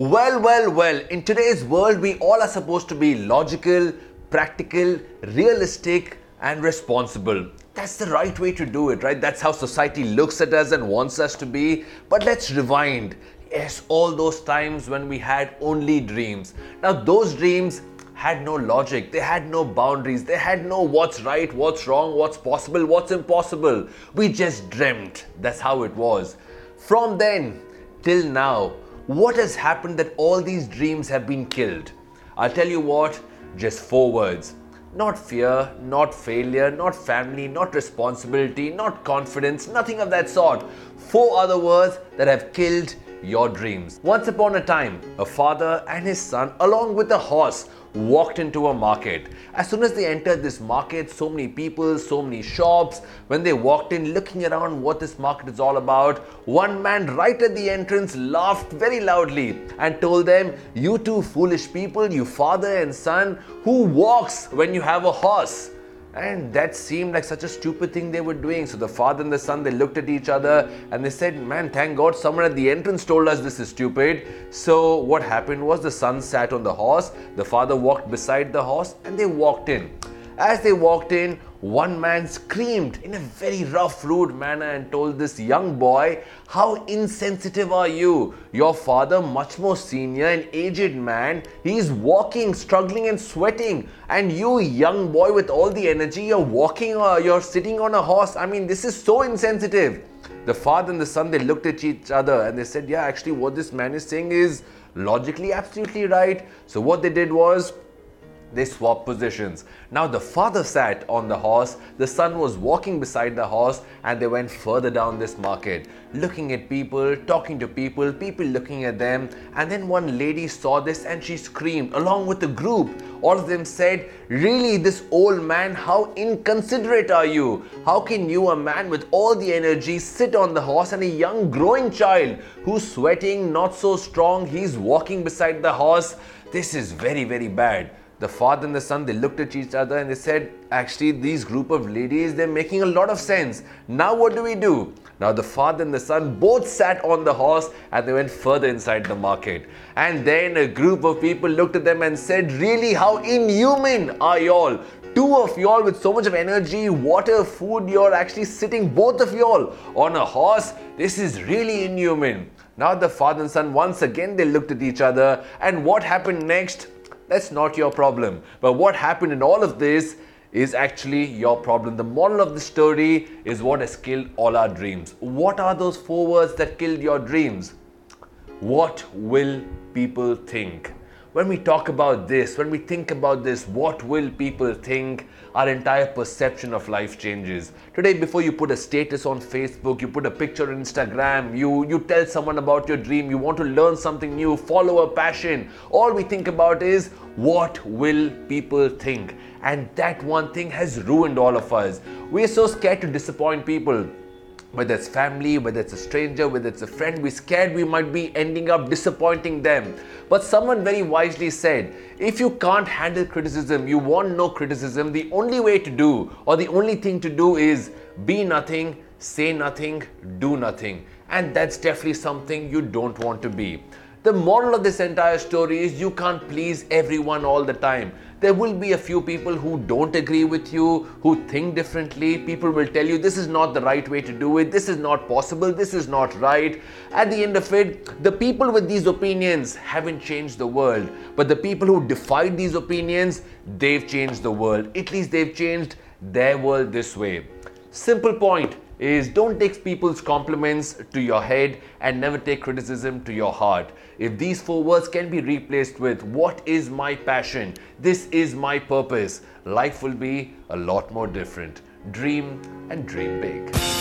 Well, well, well, in today's world, we all are supposed to be logical, practical, realistic, and responsible. That's the right way to do it, right? That's how society looks at us and wants us to be. But let's rewind. Yes, all those times when we had only dreams. Now, those dreams had no logic, they had no boundaries, they had no what's right, what's wrong, what's possible, what's impossible. We just dreamt. That's how it was. From then till now, what has happened that all these dreams have been killed? I'll tell you what, just four words. Not fear, not failure, not family, not responsibility, not confidence, nothing of that sort. Four other words that have killed your dreams. Once upon a time, a father and his son, along with a horse, walked into a market. As soon as they entered this market, so many people, so many shops, when they walked in looking around what this market is all about, one man right at the entrance laughed very loudly and told them, You two foolish people, you father and son, who walks when you have a horse? And that seemed like such a stupid thing they were doing. So the father and the son they looked at each other and they said, Man, thank God someone at the entrance told us this is stupid. So what happened was the son sat on the horse, the father walked beside the horse, and they walked in. As they walked in, one man screamed in a very rough, rude manner and told this young boy, How insensitive are you? Your father, much more senior and aged man, he is walking, struggling, and sweating. And you, young boy, with all the energy, you're walking or uh, you're sitting on a horse. I mean, this is so insensitive. The father and the son, they looked at each other and they said, Yeah, actually, what this man is saying is logically absolutely right. So, what they did was, they swapped positions. Now the father sat on the horse, the son was walking beside the horse, and they went further down this market, looking at people, talking to people, people looking at them. And then one lady saw this and she screamed along with the group. All of them said, Really, this old man, how inconsiderate are you? How can you, a man with all the energy, sit on the horse and a young growing child who's sweating, not so strong, he's walking beside the horse? This is very, very bad the father and the son they looked at each other and they said actually these group of ladies they're making a lot of sense. Now what do we do? Now the father and the son both sat on the horse and they went further inside the market. And then a group of people looked at them and said really how inhuman are y'all? Two of y'all with so much of energy water food you're actually sitting both of y'all on a horse? This is really inhuman. Now the father and son once again they looked at each other and what happened next that's not your problem. But what happened in all of this is actually your problem. The moral of the story is what has killed all our dreams. What are those four words that killed your dreams? What will people think? When we talk about this, when we think about this, what will people think? Our entire perception of life changes. Today, before you put a status on Facebook, you put a picture on Instagram, you, you tell someone about your dream, you want to learn something new, follow a passion, all we think about is what will people think? And that one thing has ruined all of us. We're so scared to disappoint people whether it's family, whether it's a stranger, whether it's a friend, we're scared we might be ending up disappointing them. But someone very wisely said, if you can't handle criticism, you want no criticism, the only way to do, or the only thing to do is be nothing, say nothing, do nothing. And that's definitely something you don't want to be. The moral of this entire story is you can't please everyone all the time. There will be a few people who don't agree with you, who think differently. People will tell you this is not the right way to do it, this is not possible, this is not right. At the end of it, the people with these opinions haven't changed the world, but the people who defied these opinions, they've changed the world. At least they've changed their world this way. Simple point is don't take people's compliments to your head and never take criticism to your heart. If these four words can be replaced with what is my passion, this is my purpose, life will be a lot more different. Dream and dream big.